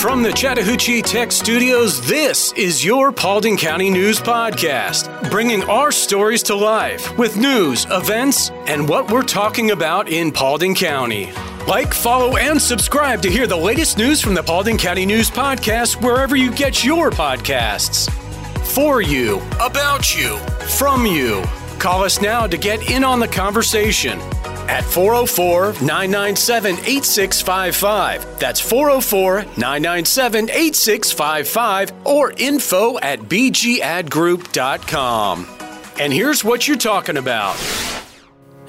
From the Chattahoochee Tech Studios, this is your Paulding County News Podcast, bringing our stories to life with news, events, and what we're talking about in Paulding County. Like, follow, and subscribe to hear the latest news from the Paulding County News Podcast wherever you get your podcasts. For you, about you, from you. Call us now to get in on the conversation at 404 997 8655. That's 404 997 8655 or info at bgadgroup.com. And here's what you're talking about.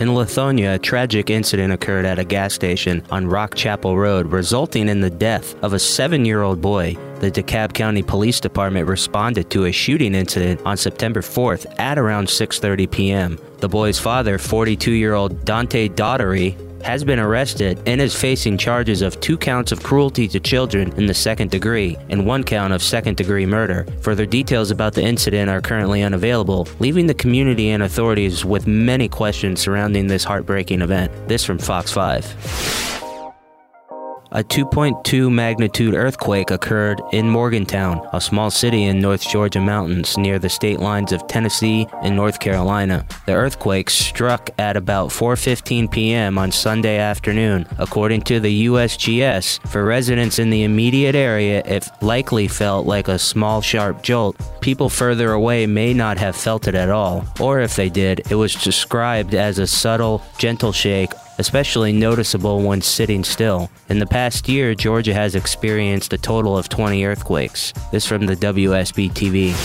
In Lithonia, a tragic incident occurred at a gas station on Rock Chapel Road, resulting in the death of a seven year old boy. The DeKalb County Police Department responded to a shooting incident on September 4th at around 6:30 p.m. The boy's father, 42-year-old Dante Daugherty, has been arrested and is facing charges of two counts of cruelty to children in the second degree and one count of second degree murder. Further details about the incident are currently unavailable, leaving the community and authorities with many questions surrounding this heartbreaking event. This from Fox 5. A 2.2 magnitude earthquake occurred in Morgantown, a small city in North Georgia mountains near the state lines of Tennessee and North Carolina. The earthquake struck at about 4:15 p.m. on Sunday afternoon, according to the USGS. For residents in the immediate area, it likely felt like a small sharp jolt. People further away may not have felt it at all, or if they did, it was described as a subtle, gentle shake especially noticeable when sitting still. In the past year, Georgia has experienced a total of 20 earthquakes. This from the WSB TV.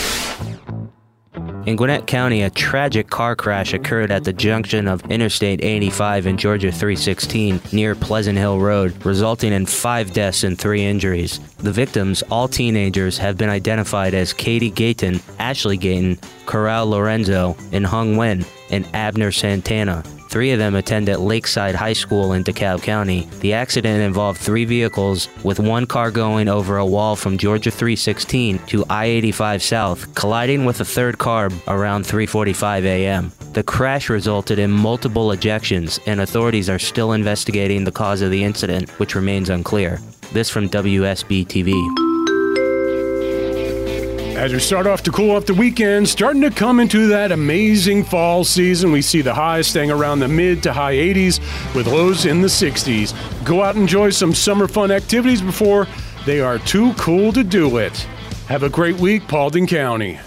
In Gwinnett County, a tragic car crash occurred at the junction of Interstate 85 and Georgia 316 near Pleasant Hill Road, resulting in five deaths and three injuries. The victims, all teenagers, have been identified as Katie Gayton, Ashley Gayton, Corral Lorenzo, and Hung Nguyen, and Abner Santana. Three of them attend at Lakeside High School in DeKalb County. The accident involved three vehicles, with one car going over a wall from Georgia 316 to I-85 South, colliding with a third car around 3:45 a.m. The crash resulted in multiple ejections, and authorities are still investigating the cause of the incident, which remains unclear. This from WSB TV. As we start off to cool off the weekend, starting to come into that amazing fall season, we see the highs staying around the mid to high 80s with lows in the 60s. Go out and enjoy some summer fun activities before they are too cool to do it. Have a great week, Paulding County.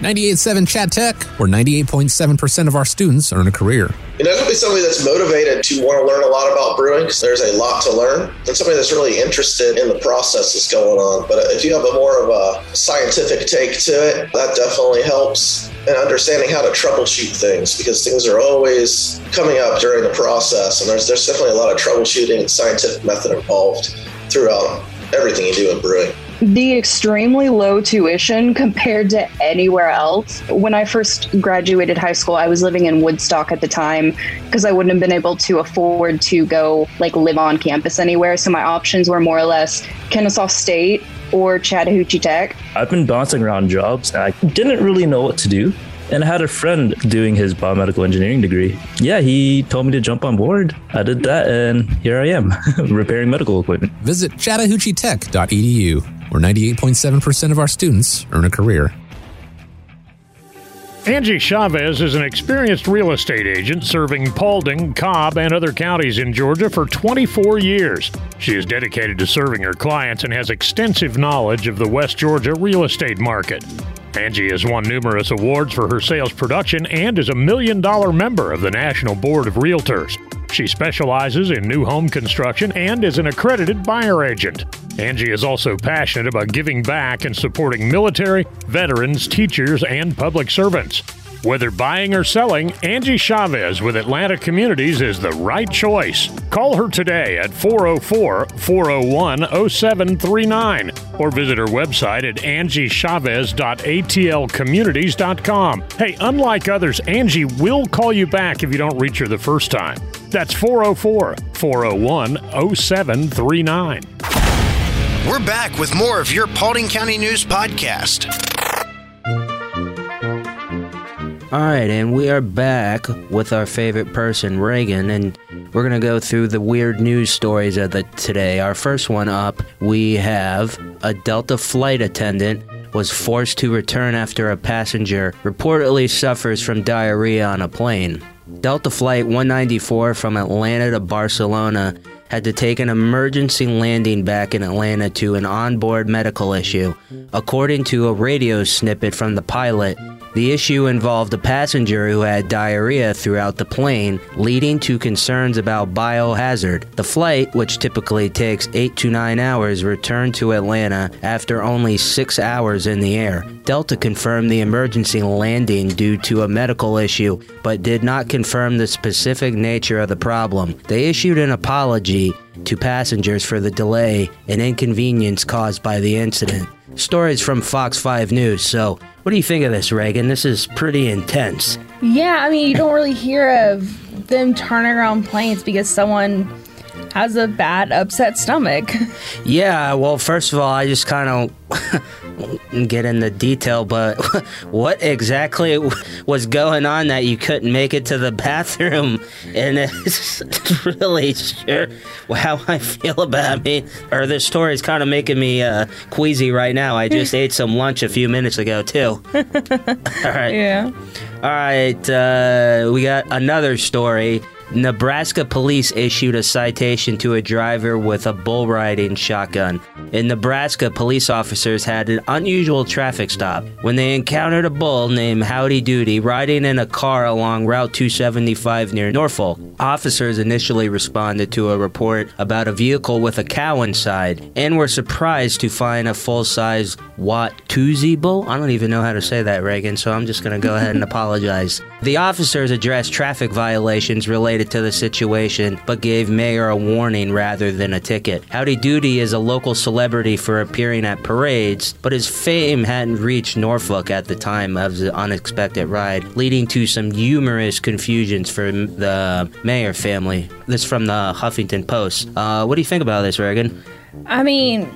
98.7 Chat Tech, where 98.7% of our students earn a career. You know, definitely somebody that's motivated to want to learn a lot about brewing because there's a lot to learn, and somebody that's really interested in the process that's going on. But uh, if you have a more of a scientific take to it, that definitely helps in understanding how to troubleshoot things because things are always coming up during the process, and there's there's definitely a lot of troubleshooting and scientific method involved throughout everything you do in brewing the extremely low tuition compared to anywhere else. When I first graduated high school, I was living in Woodstock at the time because I wouldn't have been able to afford to go like live on campus anywhere. So my options were more or less Kennesaw State or Chattahoochee Tech. I've been bouncing around jobs and I didn't really know what to do. And I had a friend doing his biomedical engineering degree. Yeah, he told me to jump on board. I did that, and here I am, repairing medical equipment. Visit chattahoocheetech.edu, where 98.7% of our students earn a career. Angie Chavez is an experienced real estate agent serving Paulding, Cobb, and other counties in Georgia for 24 years. She is dedicated to serving her clients and has extensive knowledge of the West Georgia real estate market. Angie has won numerous awards for her sales production and is a million dollar member of the National Board of Realtors. She specializes in new home construction and is an accredited buyer agent. Angie is also passionate about giving back and supporting military, veterans, teachers, and public servants. Whether buying or selling, Angie Chavez with Atlanta Communities is the right choice. Call her today at 404 401 0739 or visit her website at angiechavez.atlcommunities.com. Hey, unlike others, Angie will call you back if you don't reach her the first time. That's 404 401 0739. We're back with more of your Paulding County News podcast. All right, and we are back with our favorite person, Reagan, and we're gonna go through the weird news stories of the today. Our first one up, we have a Delta flight attendant was forced to return after a passenger reportedly suffers from diarrhea on a plane. Delta Flight 194 from Atlanta to Barcelona had to take an emergency landing back in Atlanta to an onboard medical issue. According to a radio snippet from the pilot, the issue involved a passenger who had diarrhea throughout the plane, leading to concerns about biohazard. The flight, which typically takes 8 to 9 hours, returned to Atlanta after only 6 hours in the air. Delta confirmed the emergency landing due to a medical issue, but did not confirm the specific nature of the problem. They issued an apology to passengers for the delay and inconvenience caused by the incident. Stories from Fox 5 News. So, what do you think of this, Reagan? This is pretty intense. Yeah, I mean, you don't really hear of them turning around planes because someone has a bad, upset stomach. Yeah, well, first of all, I just kind of get into detail, but what exactly was going on that you couldn't make it to the bathroom? And it's really sure how I feel about me, or this story is kind of making me uh, queasy right now. I just ate some lunch a few minutes ago, too. all right. Yeah. All right, uh, we got another story. Nebraska police issued a citation to a driver with a bull riding shotgun. In Nebraska, police officers had an unusual traffic stop when they encountered a bull named Howdy Doody riding in a car along Route 275 near Norfolk. Officers initially responded to a report about a vehicle with a cow inside and were surprised to find a full size Watusi bull. I don't even know how to say that, Reagan, so I'm just going to go ahead and apologize. The officers addressed traffic violations related to the situation, but gave Mayer a warning rather than a ticket. Howdy Doody is a local celebrity for appearing at parades, but his fame hadn't reached Norfolk at the time of the unexpected ride, leading to some humorous confusions for the Mayer family. This from the Huffington Post. Uh, what do you think about this, Reagan? I mean,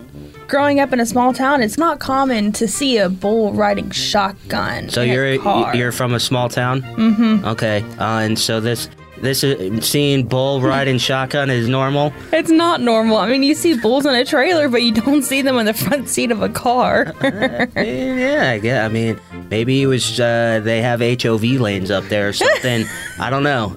growing up in a small town, it's not common to see a bull riding shotgun. So you're you're from a small town. Mm-hmm. Okay, uh, and so this this is, seeing bull riding shotgun is normal. It's not normal. I mean, you see bulls in a trailer, but you don't see them in the front seat of a car. yeah, I get. I mean, maybe it was uh, they have HOV lanes up there or something. I don't know.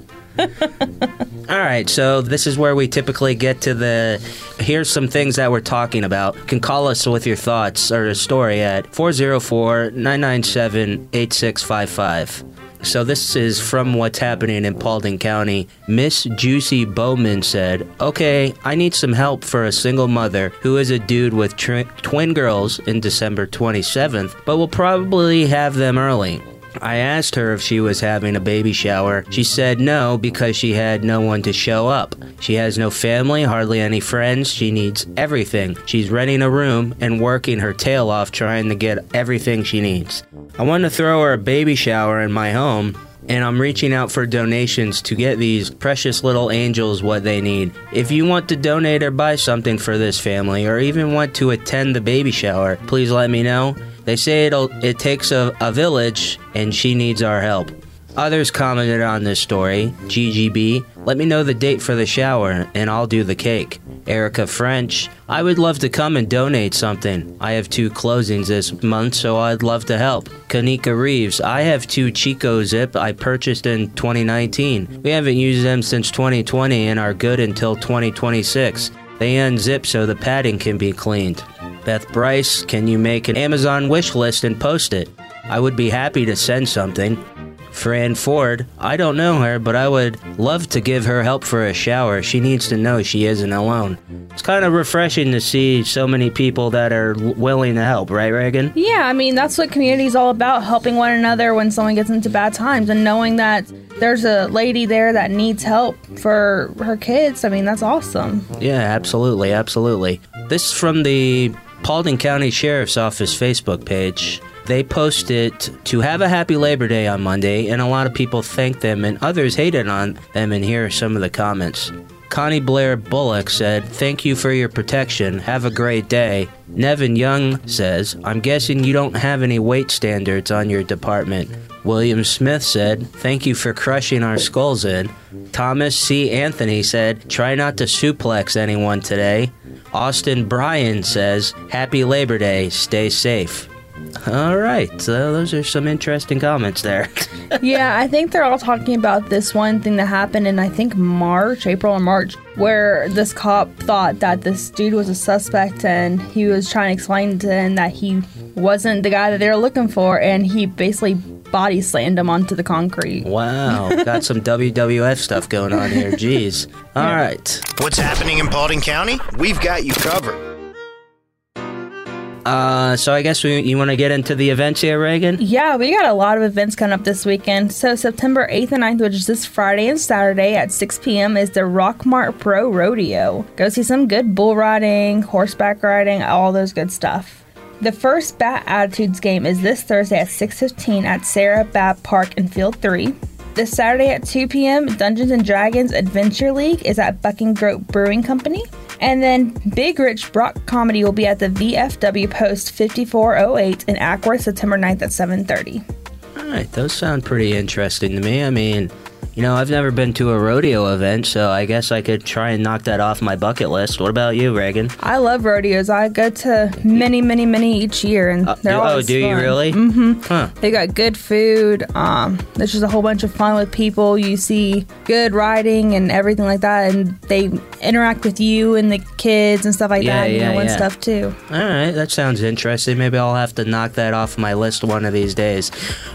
All right, so this is where we typically get to the. Here's some things that we're talking about. You can call us with your thoughts or a story at 404 997 8655. So this is from what's happening in Paulding County. Miss Juicy Bowman said, "Okay, I need some help for a single mother who is a dude with tr- twin girls in December 27th, but will probably have them early." I asked her if she was having a baby shower. She said no because she had no one to show up. She has no family, hardly any friends. She needs everything. She's renting a room and working her tail off trying to get everything she needs. I want to throw her a baby shower in my home. And I'm reaching out for donations to get these precious little angels what they need. If you want to donate or buy something for this family, or even want to attend the baby shower, please let me know. They say it'll it takes a, a village and she needs our help. Others commented on this story. GGB, let me know the date for the shower and I'll do the cake. Erica French, I would love to come and donate something. I have two closings this month, so I'd love to help. Kanika Reeves, I have two Chicco Zip I purchased in 2019. We haven't used them since 2020 and are good until 2026. They unzip so the padding can be cleaned. Beth Bryce, can you make an Amazon wish list and post it? I would be happy to send something. Fran Ford, I don't know her, but I would love to give her help for a shower. She needs to know she isn't alone. It's kind of refreshing to see so many people that are willing to help, right, Reagan? yeah, I mean, that's what community is all about helping one another when someone gets into bad times and knowing that there's a lady there that needs help for her kids. I mean, that's awesome. Yeah, absolutely, absolutely. This is from the Paulding County Sheriff's Office Facebook page. They posted to have a happy Labor Day on Monday, and a lot of people thanked them, and others hated on them. And here are some of the comments. Connie Blair Bullock said, Thank you for your protection. Have a great day. Nevin Young says, I'm guessing you don't have any weight standards on your department. William Smith said, Thank you for crushing our skulls in. Thomas C. Anthony said, Try not to suplex anyone today. Austin Bryan says, Happy Labor Day, stay safe. All right, so those are some interesting comments there. yeah, I think they're all talking about this one thing that happened in I think March, April or March, where this cop thought that this dude was a suspect and he was trying to explain to him that he wasn't the guy that they were looking for, and he basically body slammed him onto the concrete. Wow, got some WWF stuff going on here. Jeez. All right. What's happening in Paulding County? We've got you covered. Uh, so I guess we, you want to get into the events here, Reagan? Yeah, we got a lot of events coming up this weekend. So September 8th and 9th, which is this Friday and Saturday at 6 p.m., is the Rockmart Pro Rodeo. Go see some good bull riding, horseback riding, all those good stuff. The first Bat Attitudes game is this Thursday at 6:15 at Sara Babb Park in Field 3. This Saturday at 2 p.m., Dungeons and Dragons Adventure League is at Bucking Groat Brewing Company. And then Big Rich Brock Comedy will be at the VFW Post 5408 in Acworth September 9th at 7:30. All right, those sound pretty interesting to me. I mean, you know, I've never been to a rodeo event, so I guess I could try and knock that off my bucket list. What about you, Reagan? I love rodeos. I go to many, many, many each year, and they're oh, always do you really? Mm-hmm. Huh. They got good food. Um, there's just a whole bunch of fun with people. You see good riding and everything like that, and they interact with you and the kids and stuff like Yeah, that. and yeah, you know, and yeah. stuff too. All right, that sounds interesting. Maybe I'll have to knock that off my list one of these days.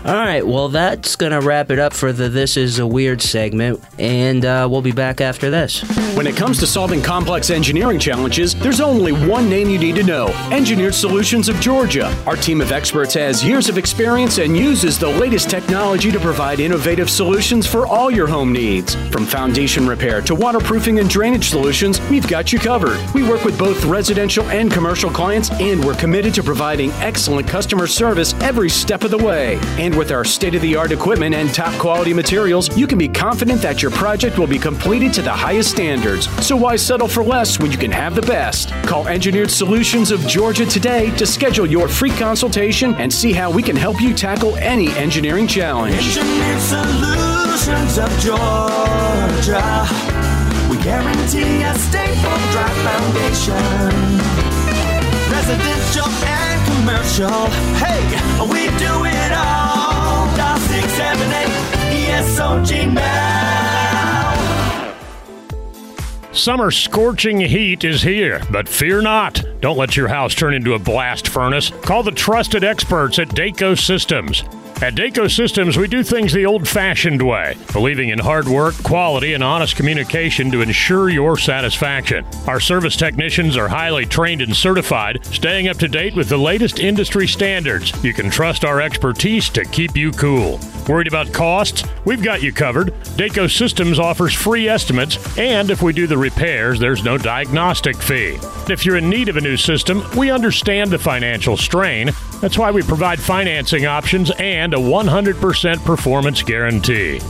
All right, well, that's going to wrap it up for the This Is a Weird segment, and uh, we'll be back after this. When it comes to solving complex engineering challenges, there's only one name you need to know Engineered Solutions of Georgia. Our team of experts has years of experience and uses the latest technology to provide innovative solutions for all your home needs. From foundation repair to waterproofing and drainage solutions, we've got you covered. We work with both residential and commercial clients, and we're committed to providing excellent customer service every step of the way. And with our state of the art equipment and top quality materials, you can be confident that your project will be completed to the highest standards. So why settle for less when you can have the best? Call Engineered Solutions of Georgia today to schedule your free consultation and see how we can help you tackle any engineering challenge. Engineered Solutions of Georgia. We guarantee a stable, dry foundation. Residential and commercial. Hey, we do it all. Dial 678 ESOG now. Summer scorching heat is here, but fear not. Don't let your house turn into a blast furnace. Call the trusted experts at Daco Systems. At Daco Systems, we do things the old fashioned way, believing in hard work, quality, and honest communication to ensure your satisfaction. Our service technicians are highly trained and certified, staying up to date with the latest industry standards. You can trust our expertise to keep you cool. Worried about costs? We've got you covered. Daco Systems offers free estimates, and if we do the repairs, there's no diagnostic fee. If you're in need of a new system, we understand the financial strain. That's why we provide financing options and a 100% performance guarantee.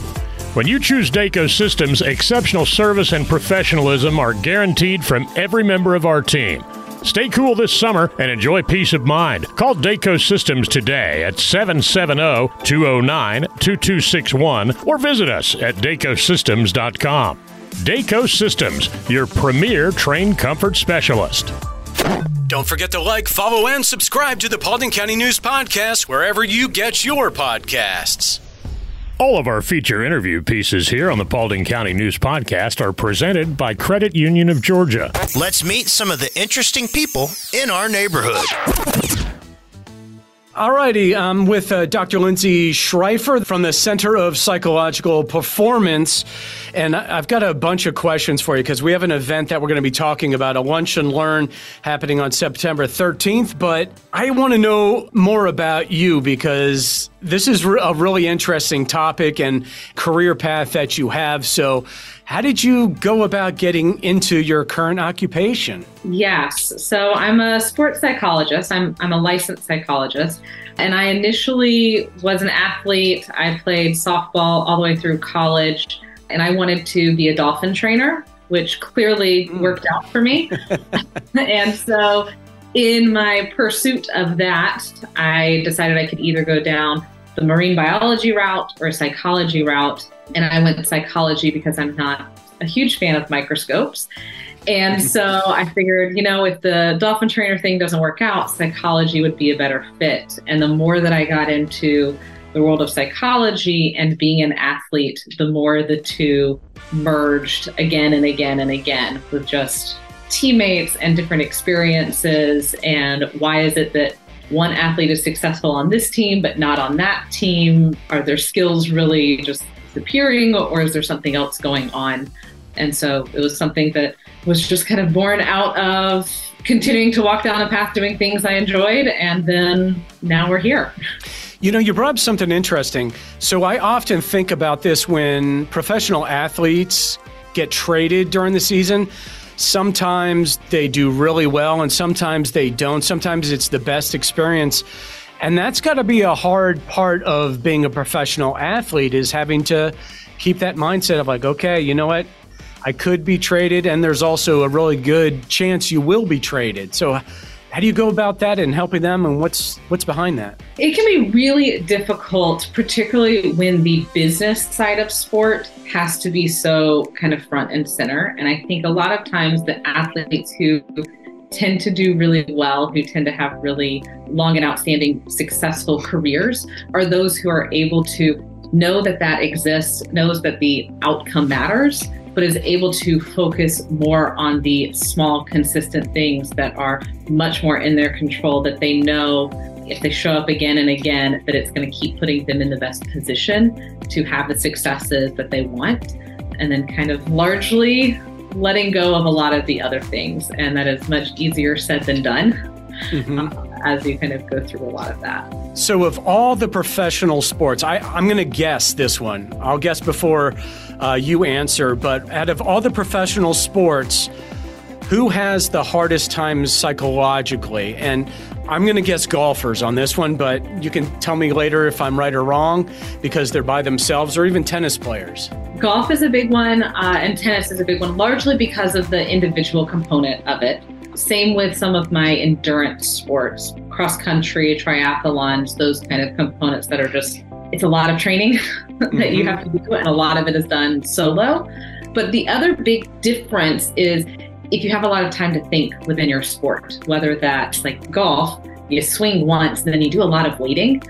When you choose Daco Systems, exceptional service and professionalism are guaranteed from every member of our team. Stay cool this summer and enjoy peace of mind. Call Daco Systems today at 770 209 2261 or visit us at dacosystems.com. Daco Systems, your premier Trane comfort specialist. Don't forget to like, follow, and subscribe to the Paulding County News Podcast wherever you get your podcasts. All of our feature interview pieces here on the Paulding County News Podcast are presented by Credit Union of Georgia. Let's meet some of the interesting people in our neighborhood. Alrighty, I'm with uh, Dr. Lindsay Schreifer from the Center of Psychological Performance, and I've got a bunch of questions for you because we have an event that we're going to be talking about, a lunch and learn happening on September 13th. But I want to know more about you because this is a really interesting topic and career path that you have. So, how did you go about getting into your current occupation? Yes. So I'm a sports psychologist. I'm I'm a licensed psychologist. And I initially was an athlete. I played softball all the way through college and I wanted to be a dolphin trainer, which clearly hmm. worked out for me. and so in my pursuit of that, I decided I could either go down the marine biology route or psychology route. And I went psychology because I'm not a huge fan of microscopes. And so I figured, you know, if the dolphin trainer thing doesn't work out, psychology would be a better fit. And the more that I got into the world of psychology and being an athlete, the more the two merged again and again and again with just teammates and different experiences. And why is it that one athlete is successful on this team but not on that team? Are their skills really just disappearing or is there something else going on? And so it was something that was just kind of born out of continuing to walk down a path doing things I enjoyed. And then now we're here. You know, you brought up something interesting. So I often think about this when professional athletes get traded during the season. Sometimes they do really well and sometimes they don't. Sometimes it's the best experience. And that's got to be a hard part of being a professional athlete is having to keep that mindset of like, okay, you know what? I could be traded, and there's also a really good chance you will be traded. So, how do you go about that and helping them, and what's what's behind that? It can be really difficult, particularly when the business side of sport has to be so kind of front and center. And I think a lot of times the athletes who tend to do really well, who tend to have really long and outstanding successful careers, are those who are able to know that that exists, knows that the outcome matters, but is able to focus more on the small, consistent things that are much more in their control that they know if they show up again and again, that it's going to keep putting them in the best position to have the successes that they want. And then kind of largely letting go of a lot of the other things. And that is much easier said than done. Mm-hmm. Uh, as you kind of go through a lot of that. So, of all the professional sports, I, I'm going to guess this one. I'll guess before uh, you answer, but out of all the professional sports, who has the hardest time psychologically? And I'm going to guess golfers on this one, but you can tell me later if I'm right or wrong because they're by themselves, or even tennis players. Golf is a big one, uh, and tennis is a big one, largely because of the individual component of it. Same with some of my endurance sports, cross country, triathlons, those kind of components that are just, it's a lot of training that mm-hmm. you have to do, and a lot of it is done solo. But the other big difference is if you have a lot of time to think within your sport, whether that's like golf, you swing once, then you do a lot of waiting.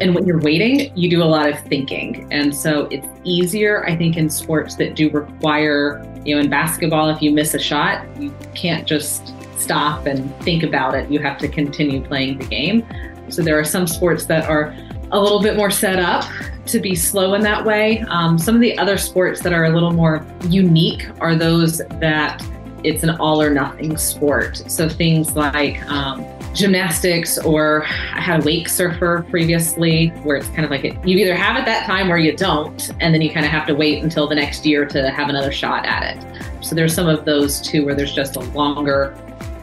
And when you're waiting, you do a lot of thinking. And so it's easier, I think, in sports that do require, you know, in basketball, if you miss a shot, you can't just stop and think about it. You have to continue playing the game. So there are some sports that are a little bit more set up to be slow in that way. Um, some of the other sports that are a little more unique are those that it's an all or nothing sport. So things like um, gymnastics, or I had a wake surfer previously, where it's kind of like it, you either have it that time or you don't, and then you kind of have to wait until the next year to have another shot at it. So there's some of those too, where there's just a longer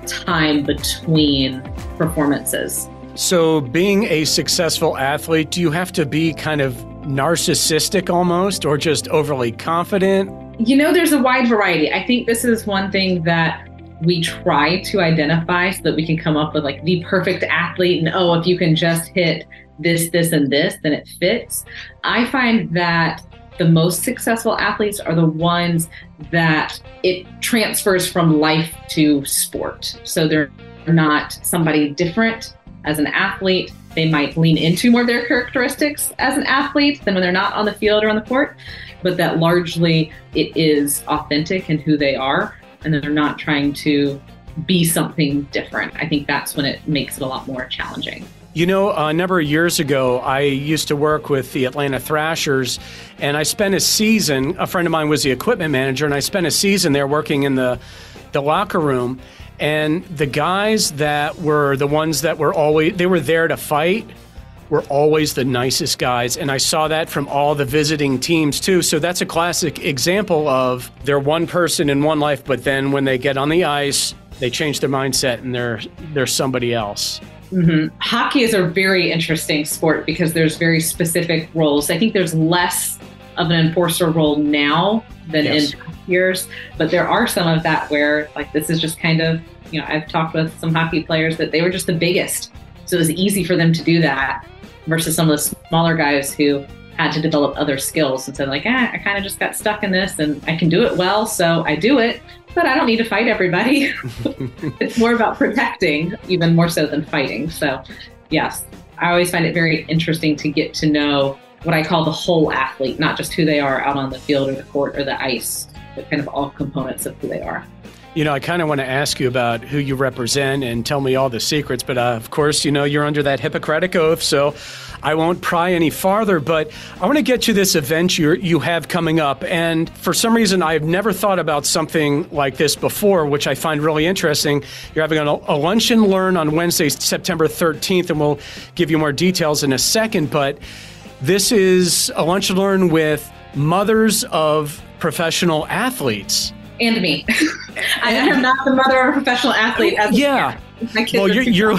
time between performances. So, being a successful athlete, do you have to be kind of narcissistic almost or just overly confident? You know, there's a wide variety. I think this is one thing that we try to identify so that we can come up with like the perfect athlete and oh, if you can just hit this, this, and this, then it fits. I find that the most successful athletes are the ones that it transfers from life to sport. So they're not somebody different as an athlete. They might lean into more of their characteristics as an athlete than when they're not on the field or on the court, but that largely it is authentic in who they are and that they're not trying to be something different. I think that's when it makes it a lot more challenging. You know, a number of years ago, I used to work with the Atlanta Thrashers, and I spent a season. A friend of mine was the equipment manager, and I spent a season there working in the the locker room. And the guys that were the ones that were always they were there to fight were always the nicest guys, and I saw that from all the visiting teams too. So that's a classic example of they're one person in one life, but then when they get on the ice, they change their mindset and they're they're somebody else. Mm-hmm. Hockey is a very interesting sport because there's very specific roles. I think there's less of an enforcer role now than yes. in years, but there are some of that where like this is just kind of you know I've talked with some hockey players that they were just the biggest. So it was easy for them to do that versus some of the smaller guys who had to develop other skills and said like, ah, I kind of just got stuck in this and I can do it well, so I do it, but I don't need to fight everybody. it's more about protecting, even more so than fighting. So, yes, I always find it very interesting to get to know what I call the whole athlete, not just who they are out on the field or the court or the ice, but kind of all components of who they are. You know, I kind of want to ask you about who you represent and tell me all the secrets, but uh, of course, you know, you're under that Hippocratic oath, so I won't pry any farther. But I want to get to this event you you have coming up, and for some reason, I've never thought about something like this before, which I find really interesting. You're having a, a lunch and learn on Wednesday, September 13th, and we'll give you more details in a second. But this is a lunch and learn with mothers of professional athletes and me. I am not the mother of a professional athlete. As yeah. My kids well, you're, you're.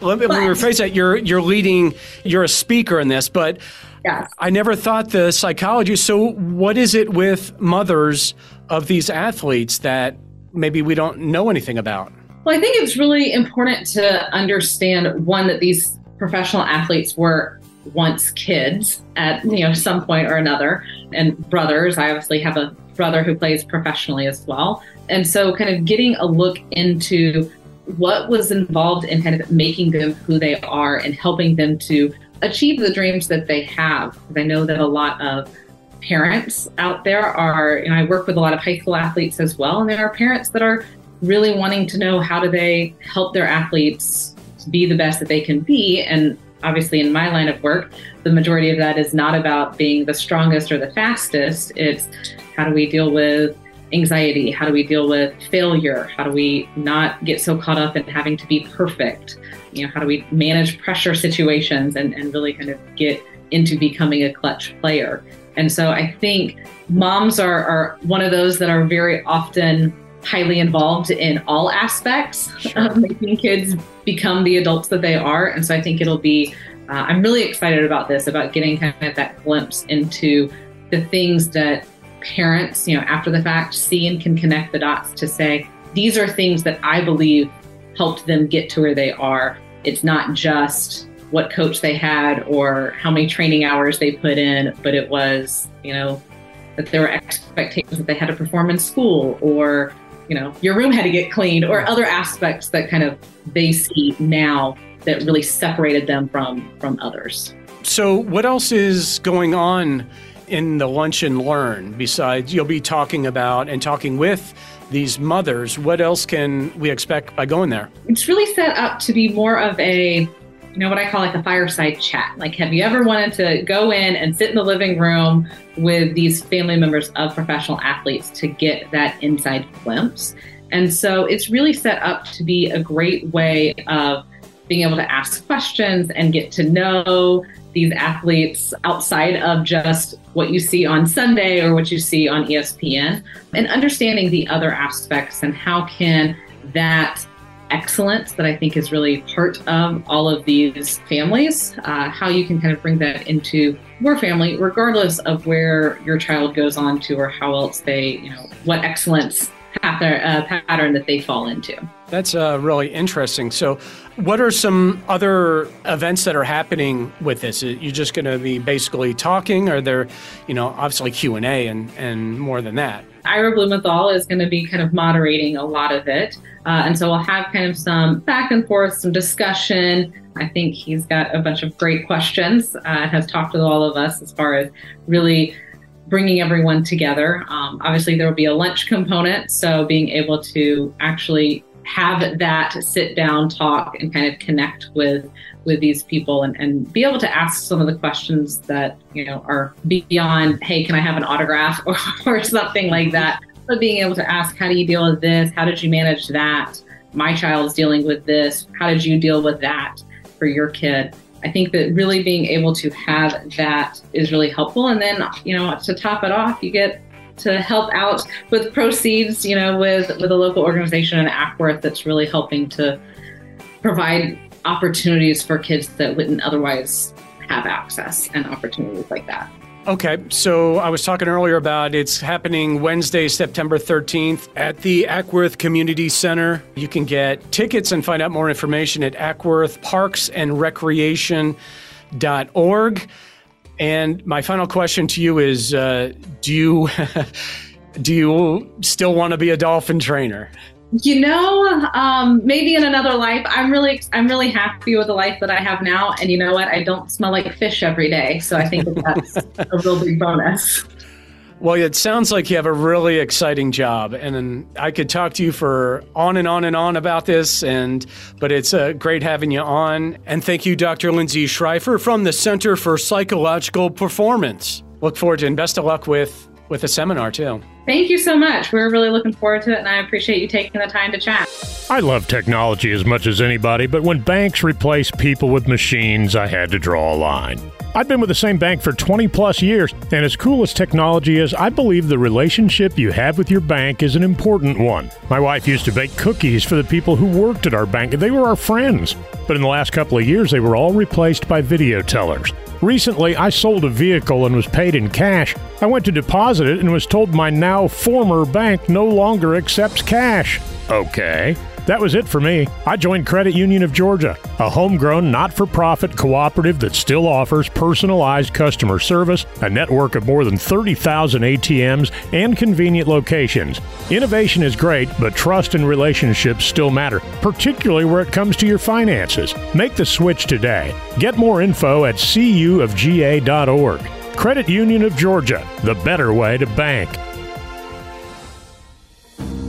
Let me, let me rephrase that. You're you're leading. You're a speaker in this, but Yes. I never thought the psychology. So, what is it with mothers of these athletes that maybe we don't know anything about? Well, I think it's really important to understand one that these professional athletes were once kids at you know some point or another, and brothers. I obviously have a brother who plays professionally as well, and so kind of getting a look into what was involved in kind of making them who they are and helping them to achieve the dreams that they have. Because I know that a lot of parents out there are, and I work with a lot of high school athletes as well, and there are parents that are really wanting to know how do they help their athletes be the best that they can be. And obviously, in my line of work, the majority of that is not about being the strongest or the fastest. It's how do we deal with anxiety? How do we deal with failure? How do we not get so caught up in having to be perfect? You know, how do we manage pressure situations and, and really kind of get into becoming a clutch player? And so I think moms are, are one of those that are very often highly involved in all aspects of making kids become the adults that they are. And so I think it'll be, uh, I'm really excited about this, about getting kind of that glimpse into the things that parents, you know, after the fact see and can connect the dots to say, these are things that I believe helped them get to where they are. It's not just what coach they had or how many training hours they put in, but it was, you know, that there were expectations that they had to perform in school or, you know, your room had to get cleaned or other aspects that kind of they see now that really separated them from from others. So, what else is going on in the lunch and learn besides you'll be talking about and talking with these mothers? What else can we expect by going there? it's really set up to be more of a you know what i call like a fireside chat like have you ever wanted to go in and sit in the living room with these family members of professional athletes to get that inside glimpse and so it's really set up to be a great way of being able to ask questions and get to know these athletes outside of just what you see on Sunday or what you see on ESPN and understanding the other aspects and how can that excellence that I think is really part of all of these families, uh, how you can kind of bring that into your family, regardless of where your child goes on to or how else they, you know, what excellence pattern, uh, pattern that they fall into. That's uh, really interesting. So, what are some other events that are happening with this? You're just going to be basically talking? or there, you know, obviously Q and A and and more than that? Ira Blumenthal is going to be kind of moderating a lot of it. Uh, and so we'll have kind of some back and forth, some discussion. I think he's got a bunch of great questions, uh, has talked with all of us as far as really bringing everyone together. Um, obviously, there will be a lunch component. So being able to actually have that sit down talk and kind of connect with with these people and, and be able to ask some of the questions that you know are beyond hey can i have an autograph? or, or something like that. But being able to ask how do you deal with this? How did you manage that? My child's dealing with this. How did you deal with that for your kid i think that really being able to have that is really helpful. And then you know to top it off you get to help out with proceeds you know with with a local organization in Acworth that's really helping to provide opportunities for kids that wouldn't otherwise have access and opportunities like that Okay, so I was talking earlier about it's happening Wednesday, September 13th at the Acworth Community Center. You can get tickets and find out more information at acworthparksandrecreation.org. And my final question to you is uh, do you do you still want to be a dolphin trainer? You know, um, maybe in another life. I'm really, I'm really happy with the life that I have now. And you know what? I don't smell like fish every day, so I think that that's a real big bonus. Well, it sounds like you have a really exciting job, and I could talk to you for on and on and on about this. And but it's uh, great having you on. And thank you, Dr. Lindsay Schreifer from the Center for Psychological Performance. Look forward to and best of luck with with the seminar too. Thank you so much. We're really looking forward to it, and I appreciate you taking the time to chat. I love technology as much as anybody, but when banks replace people with machines, I had to draw a line. I've been with the same bank for 20 plus years, and as cool as technology is, I believe the relationship you have with your bank is an important one. My wife used to bake cookies for the people who worked at our bank, and they were our friends. But in the last couple of years, they were all replaced by video tellers. Recently, I sold a vehicle and was paid in cash. I went to deposit it and was told my now former bank no longer accepts cash. Okay. That was it for me. I joined Credit Union of Georgia, a homegrown, not for profit cooperative that still offers personalized customer service, a network of more than 30,000 ATMs, and convenient locations. Innovation is great, but trust and relationships still matter, particularly where it comes to your finances. Make the switch today. Get more info at cuofga.org. Credit Union of Georgia, the better way to bank.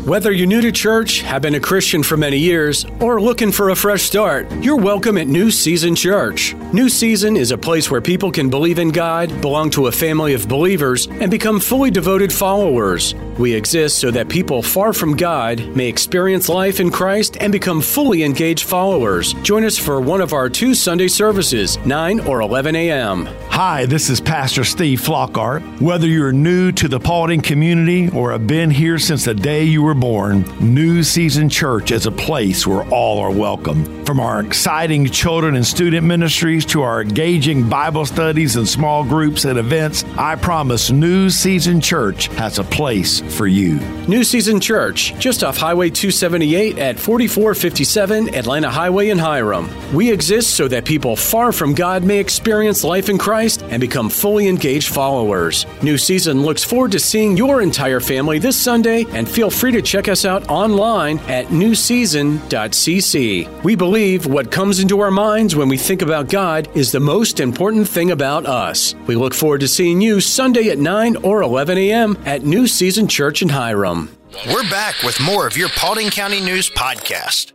Whether you're new to church, have been a Christian for many years, or looking for a fresh start, you're welcome at New Season Church. New Season is a place where people can believe in God, belong to a family of believers, and become fully devoted followers. We exist so that people far from God may experience life in Christ and become fully engaged followers. Join us for one of our two Sunday services, 9 or 11 a.m. Hi, this is Pastor Steve Flockart. Whether you're new to the Paulding community or have been here since the day you were born, New Season Church is a place where all are welcome. From our exciting children and student ministries to our engaging Bible studies and small groups and events, I promise New Season Church has a place for you. New Season Church, just off Highway 278 at 4457 Atlanta Highway in Hiram. We exist so that people far from God may experience life in Christ and become fully engaged followers. New Season looks forward to seeing your entire family this Sunday and feel free to check us out online at newseason.cc. We believe what comes into our minds when we think about God is the most important thing about us. We look forward to seeing you Sunday at 9 or 11 a.m. at New Season Church in Hiram. We're back with more of your Paulding County News podcast.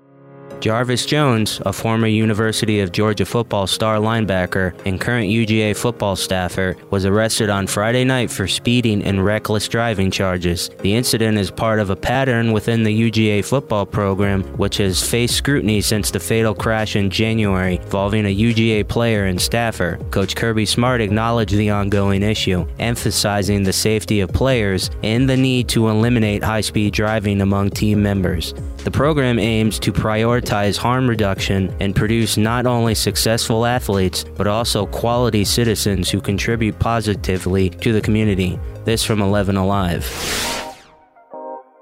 Jarvis Jones, a former University of Georgia football star linebacker and current UGA football staffer, was arrested on Friday night for speeding and reckless driving charges. The incident is part of a pattern within the UGA football program, which has faced scrutiny since the fatal crash in January involving a UGA player and staffer. Coach Kirby Smart acknowledged the ongoing issue, emphasizing the safety of players and the need to eliminate high speed driving among team members. The program aims to prioritize harm reduction and produce not only successful athletes, but also quality citizens who contribute positively to the community. This from 11 Alive.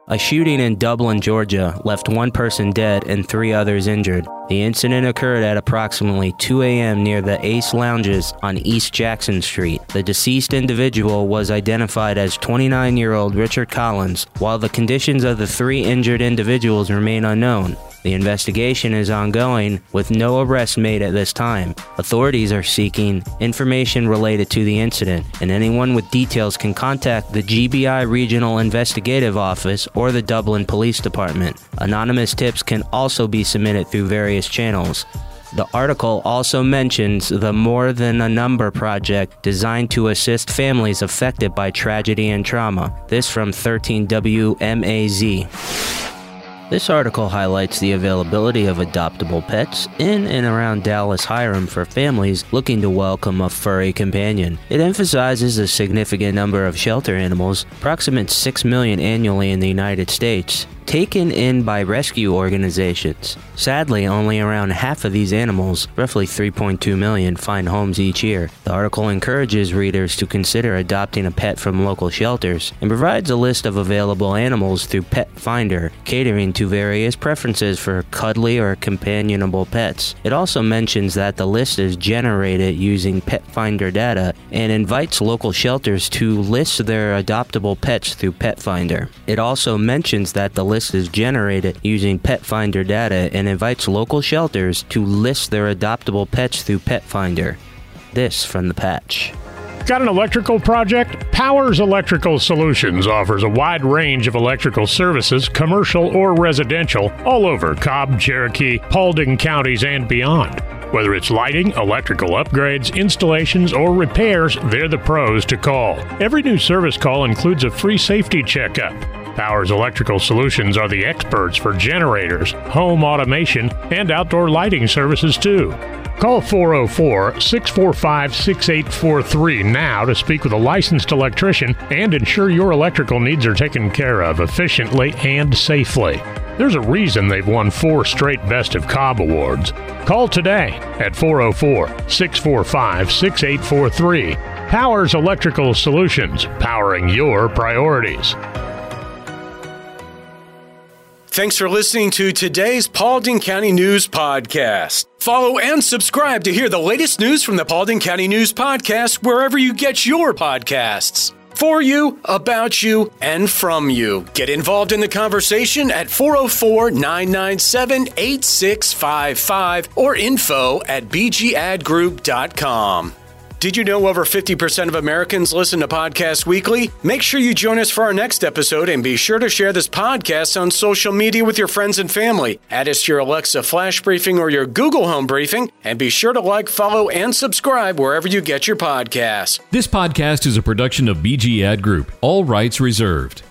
A shooting in Dublin, Georgia left one person dead and three others injured. The incident occurred at approximately 2 a.m. near the Ace Lounges on East Jackson Street. The deceased individual was identified as 29 year old Richard Collins, while the conditions of the three injured individuals remain unknown. The investigation is ongoing with no arrests made at this time. Authorities are seeking information related to the incident, and anyone with details can contact the GBI Regional Investigative Office or the Dublin Police Department. Anonymous tips can also be submitted through various channels. The article also mentions the More Than a Number project designed to assist families affected by tragedy and trauma. This from 13WMAZ. This article highlights the availability of adoptable pets in and around Dallas Hiram for families looking to welcome a furry companion. It emphasizes a significant number of shelter animals, approximate 6 million annually in the United States. taken in by rescue organizations. Sadly, only around half of these animals, roughly 3.2 million, find homes each year. The article encourages readers to consider adopting a pet from local shelters and provides a list of available animals through Petfinder, catering to various preferences for cuddly or companionable pets. It also mentions that the list is generated using Petfinder data and invites local shelters to list their adoptable pets through Petfinder. It also mentions that the list is generated using Petfinder data and invites local shelters to list their adoptable pets through Petfinder. This from the patch. Got an electrical project? Powers Electrical Solutions offers a wide range of electrical services, commercial or residential, all over Cobb, Cherokee, Paulding counties, and beyond. Whether it's lighting, electrical upgrades, installations, or repairs, they're the pros to call. Every new service call includes a free safety checkup. Powers Electrical Solutions are the experts for generators, home automation, and outdoor lighting services too. Call 404 645 6843 now to speak with a licensed electrician and ensure your electrical needs are taken care of efficiently and safely. There's a reason they've won four straight Best of Cobb awards. Call today at 404 645 6843. Powers Electrical Solutions, powering your priorities. Thanks for listening to today's Paulding County News Podcast. Follow and subscribe to hear the latest news from the Paulding County News Podcast wherever you get your podcasts. For you, about you, and from you. Get involved in the conversation at 404 997 8655 or info at bgadgroup.com. Did you know over 50% of Americans listen to podcasts weekly? Make sure you join us for our next episode and be sure to share this podcast on social media with your friends and family. Add us to your Alexa Flash Briefing or your Google Home Briefing, and be sure to like, follow, and subscribe wherever you get your podcasts. This podcast is a production of BG Ad Group, all rights reserved.